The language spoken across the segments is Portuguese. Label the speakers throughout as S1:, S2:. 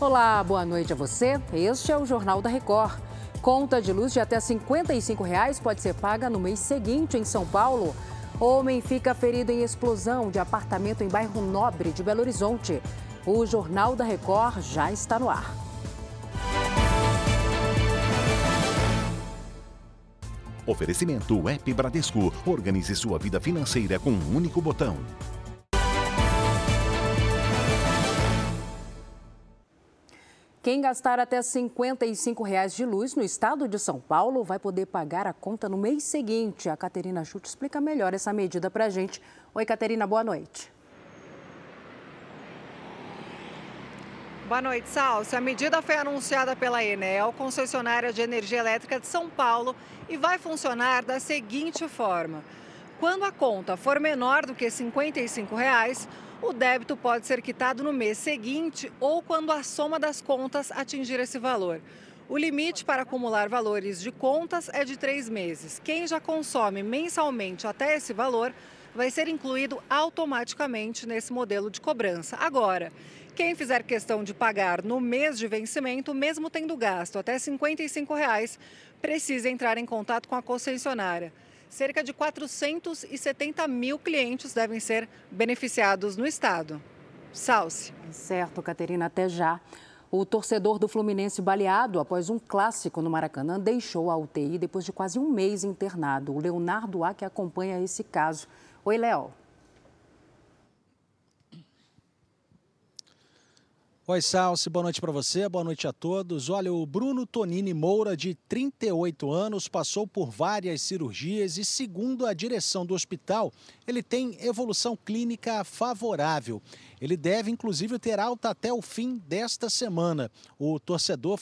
S1: Olá, boa noite a você. Este é o Jornal da Record. Conta de luz de até 55 reais pode ser paga no mês seguinte em São Paulo. Homem fica ferido em explosão de apartamento em bairro Nobre de Belo Horizonte. O Jornal da Record já está no ar.
S2: Oferecimento App Bradesco. Organize sua vida financeira com um único botão.
S1: Quem gastar até 55 reais de luz no estado de São Paulo vai poder pagar a conta no mês seguinte. A Caterina Chute explica melhor essa medida para a gente. Oi, Caterina, boa noite.
S3: Boa noite, Salso. A medida foi anunciada pela Enel, concessionária de energia elétrica de São Paulo, e vai funcionar da seguinte forma. Quando a conta for menor do que 55 reais, o débito pode ser quitado no mês seguinte ou quando a soma das contas atingir esse valor. O limite para acumular valores de contas é de três meses. Quem já consome mensalmente até esse valor vai ser incluído automaticamente nesse modelo de cobrança. Agora, quem fizer questão de pagar no mês de vencimento, mesmo tendo gasto até 55 reais, precisa entrar em contato com a concessionária. Cerca de 470 mil clientes devem ser beneficiados no estado. Salce.
S1: Certo, Caterina, até já. O torcedor do Fluminense baleado após um clássico no Maracanã deixou a UTI depois de quase um mês internado. O Leonardo A, que acompanha esse caso. Oi, Léo.
S4: Oi, Salsi, boa noite para você, boa noite a todos. Olha, o Bruno Tonini Moura, de 38 anos, passou por várias cirurgias e, segundo a direção do hospital, ele tem evolução clínica favorável. Ele deve, inclusive, ter alta até o fim desta semana. O torcedor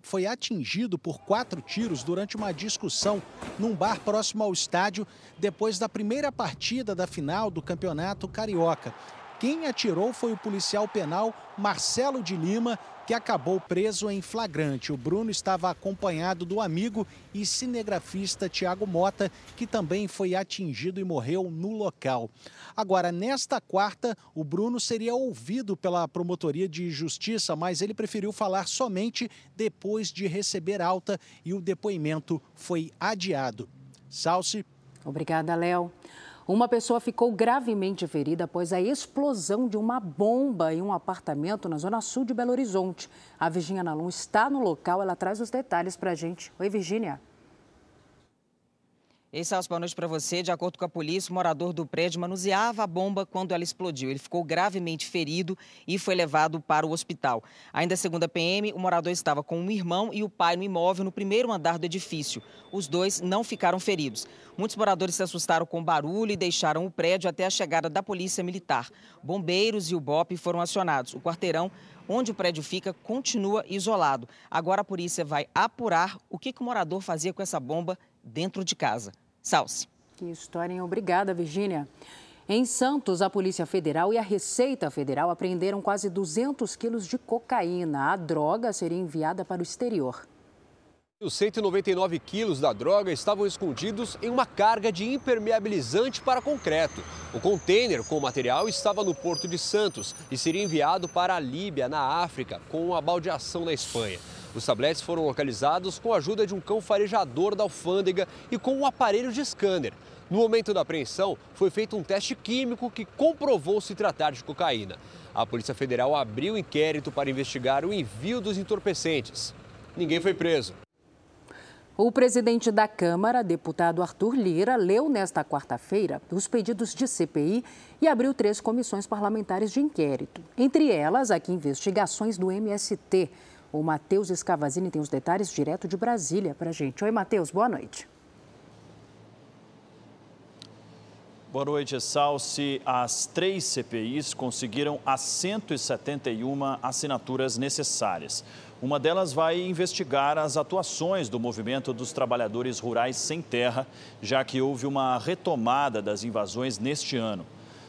S4: foi atingido por quatro tiros durante uma discussão num bar próximo ao estádio, depois da primeira partida da final do Campeonato Carioca. Quem atirou foi o policial penal Marcelo de Lima, que acabou preso em flagrante. O Bruno estava acompanhado do amigo e cinegrafista Tiago Mota, que também foi atingido e morreu no local. Agora, nesta quarta, o Bruno seria ouvido pela promotoria de justiça, mas ele preferiu falar somente depois de receber alta e o depoimento foi adiado. Salce.
S1: Obrigada, Léo. Uma pessoa ficou gravemente ferida após a explosão de uma bomba em um apartamento na zona sul de Belo Horizonte. A Virginia Nalon está no local, ela traz os detalhes para a gente. Oi, Virginia.
S5: Ei, Celso, boa noite para você. De acordo com a polícia, o morador do prédio manuseava a bomba quando ela explodiu. Ele ficou gravemente ferido e foi levado para o hospital. Ainda segundo a PM, o morador estava com um irmão e o pai no imóvel no primeiro andar do edifício. Os dois não ficaram feridos. Muitos moradores se assustaram com o barulho e deixaram o prédio até a chegada da polícia militar. Bombeiros e o BOP foram acionados. O quarteirão onde o prédio fica continua isolado. Agora a polícia vai apurar o que, que o morador fazia com essa bomba dentro de casa. Salce.
S1: Que história, hein? Obrigada, Virgínia. Em Santos, a Polícia Federal e a Receita Federal apreenderam quase 200 quilos de cocaína. A droga seria enviada para o exterior.
S6: Os 199 quilos da droga estavam escondidos em uma carga de impermeabilizante para concreto. O container com o material estava no porto de Santos e seria enviado para a Líbia, na África, com a baldeação na Espanha. Os tabletes foram localizados com a ajuda de um cão farejador da alfândega e com um aparelho de scanner. No momento da apreensão, foi feito um teste químico que comprovou se tratar de cocaína. A Polícia Federal abriu inquérito para investigar o envio dos entorpecentes. Ninguém foi preso.
S1: O presidente da Câmara, deputado Arthur Lira, leu nesta quarta-feira os pedidos de CPI e abriu três comissões parlamentares de inquérito. Entre elas, aqui investigações do MST. O Matheus Escavazini tem os detalhes direto de Brasília para a gente. Oi, Matheus, boa noite.
S7: Boa noite, Salsi. As três CPIs conseguiram as 171 assinaturas necessárias. Uma delas vai investigar as atuações do movimento dos trabalhadores rurais sem terra, já que houve uma retomada das invasões neste ano.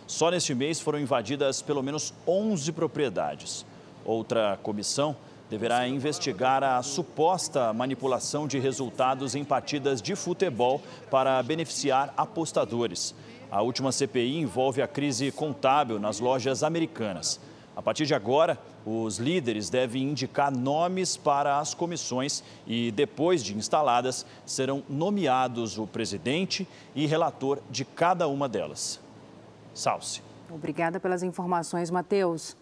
S7: Só neste mês foram invadidas pelo menos 11 propriedades. Outra comissão deverá investigar a suposta manipulação de resultados em partidas de futebol para beneficiar apostadores. A última CPI envolve a crise contábil nas lojas americanas. A partir de agora, os líderes devem indicar nomes para as comissões e, depois de instaladas, serão nomeados o presidente e relator de cada uma delas. Salce.
S1: Obrigada pelas informações, Matheus.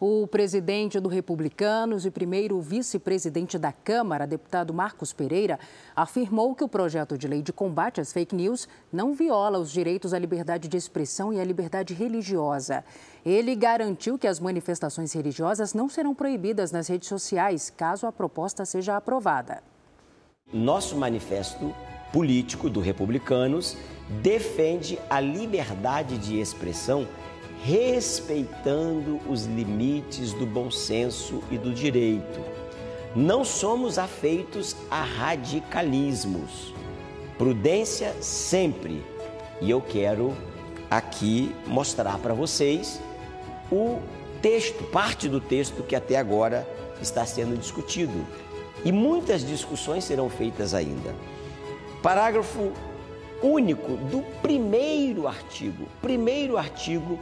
S1: O presidente do Republicanos e primeiro vice-presidente da Câmara, deputado Marcos Pereira, afirmou que o projeto de lei de combate às fake news não viola os direitos à liberdade de expressão e à liberdade religiosa. Ele garantiu que as manifestações religiosas não serão proibidas nas redes sociais caso a proposta seja aprovada.
S8: Nosso manifesto político do Republicanos defende a liberdade de expressão respeitando os limites do bom senso e do direito. Não somos afeitos a radicalismos. Prudência sempre. E eu quero aqui mostrar para vocês o texto, parte do texto que até agora está sendo discutido. E muitas discussões serão feitas ainda. Parágrafo único do primeiro artigo. Primeiro artigo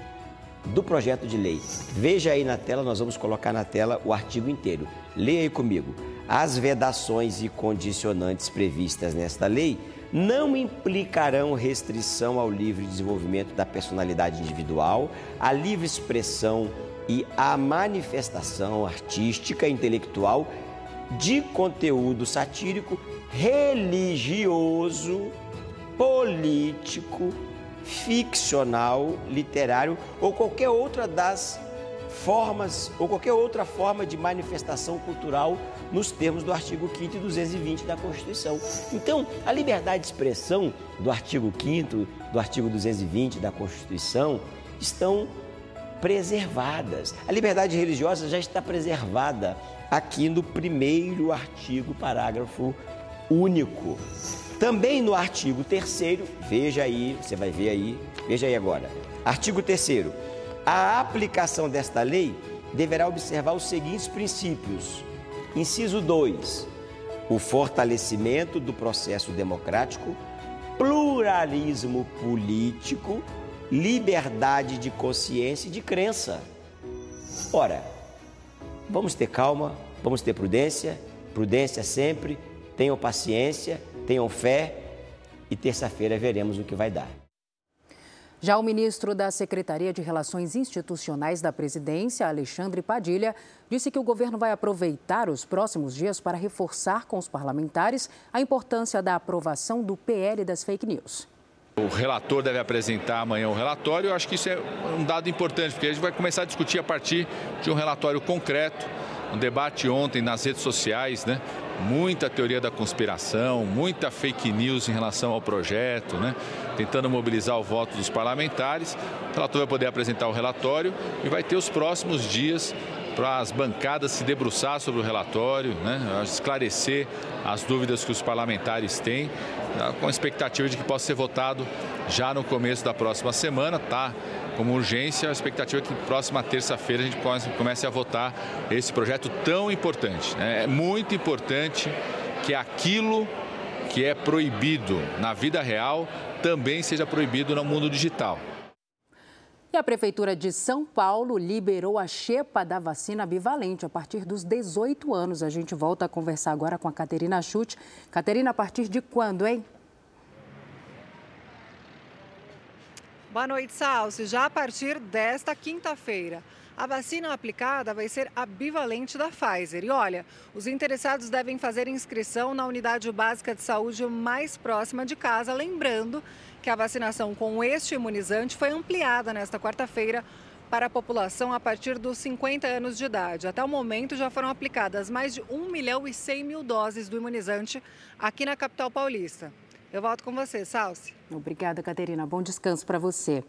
S8: do projeto de lei. Veja aí na tela, nós vamos colocar na tela o artigo inteiro. Leia aí comigo. As vedações e condicionantes previstas nesta lei não implicarão restrição ao livre desenvolvimento da personalidade individual, à livre expressão e à manifestação artística e intelectual de conteúdo satírico, religioso, político, ficcional, literário ou qualquer outra das formas ou qualquer outra forma de manifestação cultural nos termos do artigo 5 e 220 da Constituição. Então, a liberdade de expressão do artigo 5 do artigo 220 da Constituição estão preservadas. A liberdade religiosa já está preservada aqui no primeiro artigo, parágrafo único. Também no artigo 3 veja aí, você vai ver aí, veja aí agora. Artigo 3 A aplicação desta lei deverá observar os seguintes princípios. Inciso 2. O fortalecimento do processo democrático, pluralismo político, liberdade de consciência e de crença. Ora, vamos ter calma, vamos ter prudência, prudência sempre, tenham paciência Tenham fé e terça-feira veremos o que vai dar.
S1: Já o ministro da Secretaria de Relações Institucionais da Presidência, Alexandre Padilha, disse que o governo vai aproveitar os próximos dias para reforçar com os parlamentares a importância da aprovação do PL das fake news.
S9: O relator deve apresentar amanhã o relatório. Eu acho que isso é um dado importante, porque a gente vai começar a discutir a partir de um relatório concreto. Um debate ontem nas redes sociais, né? muita teoria da conspiração, muita fake news em relação ao projeto, né? tentando mobilizar o voto dos parlamentares. O relator vai poder apresentar o relatório e vai ter os próximos dias para as bancadas se debruçar sobre o relatório, né? esclarecer as dúvidas que os parlamentares têm? Com a expectativa de que possa ser votado já no começo da próxima semana. Tá como urgência, a expectativa é que próxima terça-feira a gente comece a votar esse projeto tão importante. Né? É muito importante que aquilo que é proibido na vida real também seja proibido no mundo digital.
S1: E a Prefeitura de São Paulo liberou a xepa da vacina bivalente a partir dos 18 anos. A gente volta a conversar agora com a Caterina Chute. Caterina, a partir de quando, hein?
S3: Boa noite, Salsi. Já a partir desta quinta-feira. A vacina aplicada vai ser a bivalente da Pfizer. E olha, os interessados devem fazer inscrição na unidade básica de saúde mais próxima de casa, lembrando que a vacinação com este imunizante foi ampliada nesta quarta-feira para a população a partir dos 50 anos de idade. Até o momento já foram aplicadas mais de 1 milhão e 100 mil doses do imunizante aqui na capital paulista. Eu volto com você, Salsi.
S1: Obrigada, Caterina. Bom descanso para você.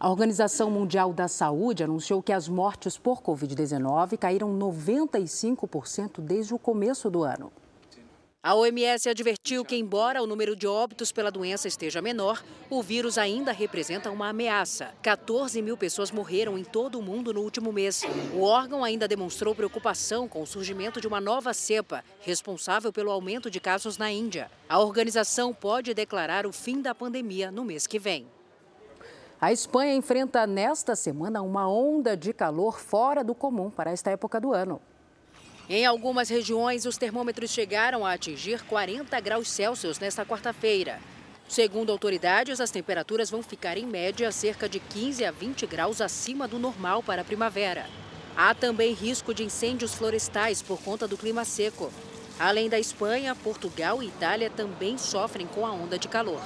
S1: A Organização Mundial da Saúde anunciou que as mortes por Covid-19 caíram 95% desde o começo do ano.
S10: A OMS advertiu que, embora o número de óbitos pela doença esteja menor, o vírus ainda representa uma ameaça. 14 mil pessoas morreram em todo o mundo no último mês. O órgão ainda demonstrou preocupação com o surgimento de uma nova cepa, responsável pelo aumento de casos na Índia. A organização pode declarar o fim da pandemia no mês que vem.
S1: A Espanha enfrenta nesta semana uma onda de calor fora do comum para esta época do ano. Em algumas regiões, os termômetros chegaram a atingir 40 graus Celsius nesta quarta-feira. Segundo autoridades, as temperaturas vão ficar em média cerca de 15 a 20 graus acima do normal para a primavera. Há também risco de incêndios florestais por conta do clima seco. Além da Espanha, Portugal e Itália também sofrem com a onda de calor.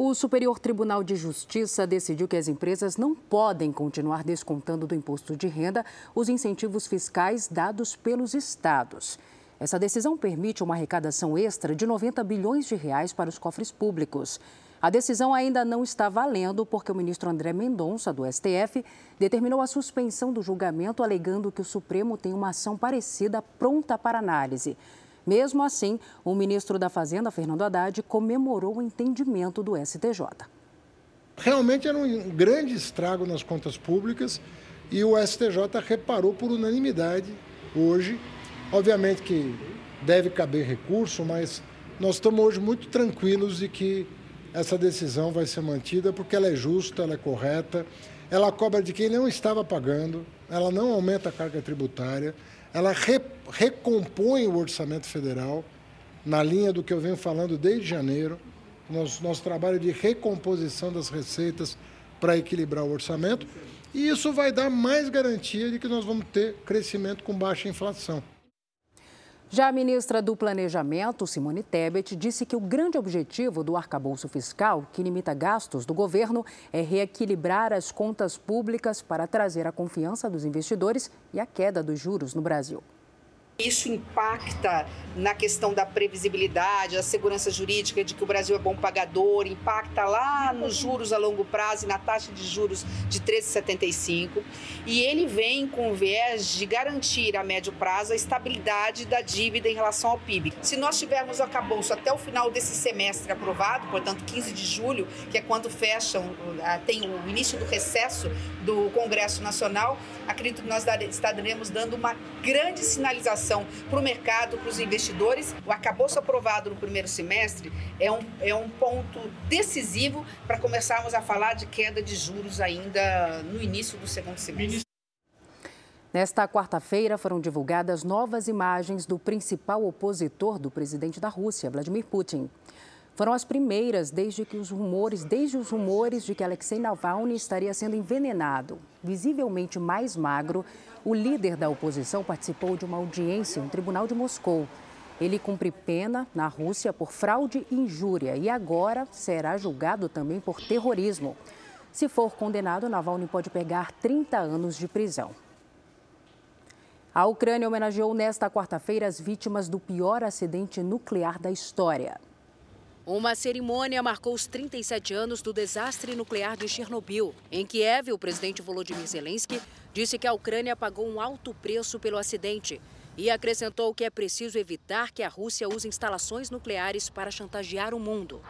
S1: O Superior Tribunal de Justiça decidiu que as empresas não podem continuar descontando do imposto de renda os incentivos fiscais dados pelos estados. Essa decisão permite uma arrecadação extra de 90 bilhões de reais para os cofres públicos. A decisão ainda não está valendo porque o ministro André Mendonça, do STF, determinou a suspensão do julgamento, alegando que o Supremo tem uma ação parecida pronta para análise. Mesmo assim, o ministro da Fazenda, Fernando Haddad, comemorou o entendimento do STJ.
S11: Realmente era um grande estrago nas contas públicas e o STJ reparou por unanimidade hoje Obviamente que deve caber recurso, mas nós estamos hoje muito tranquilos de que essa decisão vai ser mantida porque ela é justa, ela é correta, ela cobra de quem não estava pagando, ela não aumenta a carga tributária, ela re, recompõe o orçamento federal, na linha do que eu venho falando desde janeiro, nosso, nosso trabalho de recomposição das receitas para equilibrar o orçamento, e isso vai dar mais garantia de que nós vamos ter crescimento com baixa inflação.
S1: Já a ministra do Planejamento, Simone Tebet, disse que o grande objetivo do arcabouço fiscal, que limita gastos do governo, é reequilibrar as contas públicas para trazer a confiança dos investidores e a queda dos juros no Brasil.
S12: Isso impacta na questão da previsibilidade, a segurança jurídica de que o Brasil é bom pagador, impacta lá nos juros a longo prazo e na taxa de juros de 13,75. E ele vem com o viés de garantir a médio prazo a estabilidade da dívida em relação ao PIB. Se nós tivermos o acabouço até o final desse semestre aprovado, portanto 15 de julho, que é quando fecham, tem o início do recesso do Congresso Nacional, acredito que nós estaremos dando uma grande sinalização para o mercado, para os investidores. O acabouço aprovado no primeiro semestre é um, é um ponto decisivo para começarmos a falar de queda de juros ainda no início do segundo semestre.
S1: Nesta quarta-feira foram divulgadas novas imagens do principal opositor do presidente da Rússia, Vladimir Putin. Foram as primeiras desde que os rumores, desde os rumores de que Alexei Navalny estaria sendo envenenado. Visivelmente mais magro, o líder da oposição participou de uma audiência no Tribunal de Moscou. Ele cumpre pena na Rússia por fraude e injúria e agora será julgado também por terrorismo. Se for condenado, Navalny pode pegar 30 anos de prisão. A Ucrânia homenageou nesta quarta-feira as vítimas do pior acidente nuclear da história. Uma cerimônia marcou os 37 anos do desastre nuclear de Chernobyl. Em Kiev, o presidente Volodymyr Zelensky disse que a Ucrânia pagou um alto preço pelo acidente e acrescentou que é preciso evitar que a Rússia use instalações nucleares para chantagear o mundo.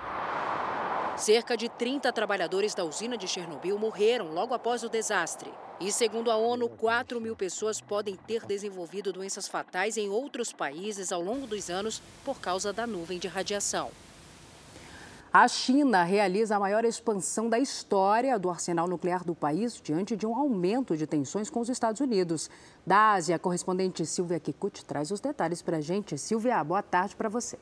S1: Cerca de 30 trabalhadores da usina de Chernobyl morreram logo após o desastre. E, segundo a ONU, 4 mil pessoas podem ter desenvolvido doenças fatais em outros países ao longo dos anos por causa da nuvem de radiação. A China realiza a maior expansão da história do arsenal nuclear do país diante de um aumento de tensões com os Estados Unidos. Da Ásia, a correspondente Silvia Kikuchi traz os detalhes para a gente. Silvia, boa tarde para você.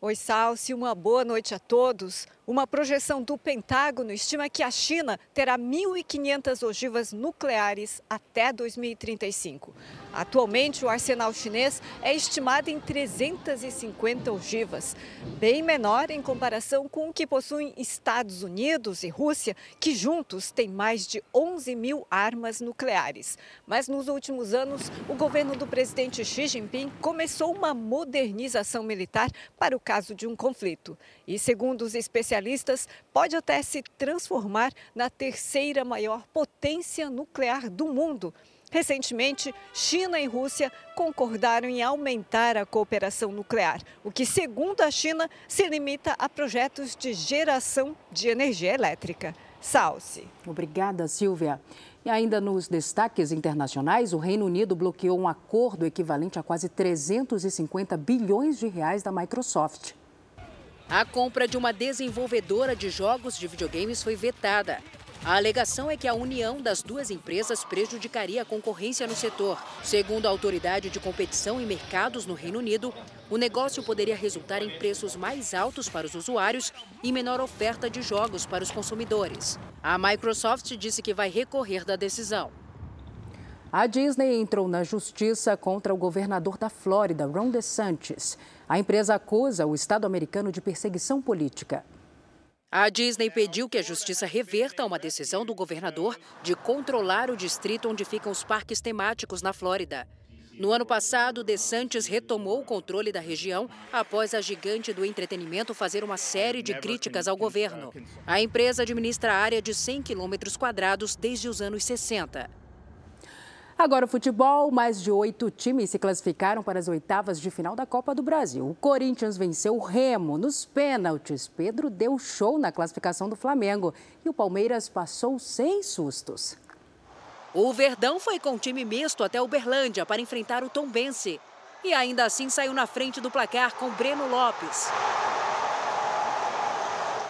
S13: Oi, Salsi, uma boa noite a todos. Uma projeção do Pentágono estima que a China terá 1.500 ogivas nucleares até 2035. Atualmente, o arsenal chinês é estimado em 350 ogivas, bem menor em comparação com o que possuem Estados Unidos e Rússia, que juntos têm mais de 11 mil armas nucleares. Mas nos últimos anos, o governo do presidente Xi Jinping começou uma modernização militar para o caso de um conflito. E, segundo os especialistas, pode até se transformar na terceira maior potência nuclear do mundo. Recentemente, China e Rússia concordaram em aumentar a cooperação nuclear, o que, segundo a China, se limita a projetos de geração de energia elétrica. Salce.
S1: Obrigada, Silvia. E ainda nos destaques internacionais, o Reino Unido bloqueou um acordo equivalente a quase 350 bilhões de reais da Microsoft. A compra de uma desenvolvedora de jogos de videogames foi vetada. A alegação é que a união das duas empresas prejudicaria a concorrência no setor. Segundo a Autoridade de Competição e Mercados no Reino Unido, o negócio poderia resultar em preços mais altos para os usuários e menor oferta de jogos para os consumidores. A Microsoft disse que vai recorrer da decisão.
S14: A Disney entrou na justiça contra o governador da Flórida, Ron DeSantis. A empresa acusa o Estado americano de perseguição política.
S1: A Disney pediu que a justiça reverta uma decisão do governador de controlar o distrito onde ficam os parques temáticos na Flórida. No ano passado, DeSantis retomou o controle da região após a gigante do entretenimento fazer uma série de críticas ao governo. A empresa administra a área de 100 quilômetros quadrados desde os anos 60.
S14: Agora o futebol, mais de oito times se classificaram para as oitavas de final da Copa do Brasil. O Corinthians venceu o Remo nos pênaltis. Pedro deu show na classificação do Flamengo e o Palmeiras passou sem sustos.
S1: O Verdão foi com time misto até Uberlândia para enfrentar o Tombense. E ainda assim saiu na frente do placar com Breno Lopes.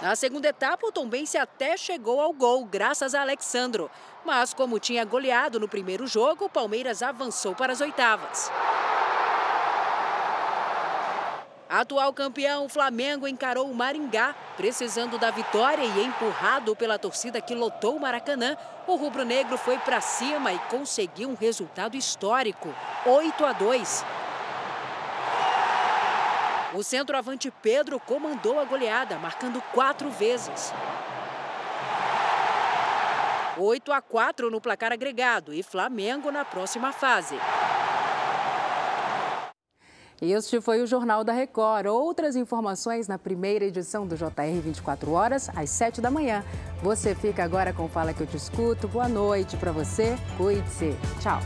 S1: Na segunda etapa, o Tombense até chegou ao gol, graças a Alexandro. Mas, como tinha goleado no primeiro jogo, o Palmeiras avançou para as oitavas. Atual campeão, o Flamengo encarou o Maringá, precisando da vitória e empurrado pela torcida que lotou o Maracanã. O rubro-negro foi para cima e conseguiu um resultado histórico, 8 a 2. O centroavante Pedro comandou a goleada, marcando quatro vezes. 8 a 4 no placar agregado e Flamengo na próxima fase.
S14: Este foi o Jornal da Record. Outras informações na primeira edição do JR 24 horas, às 7 da manhã. Você fica agora com Fala que eu te escuto. Boa noite para você. Cuide-se. Tchau.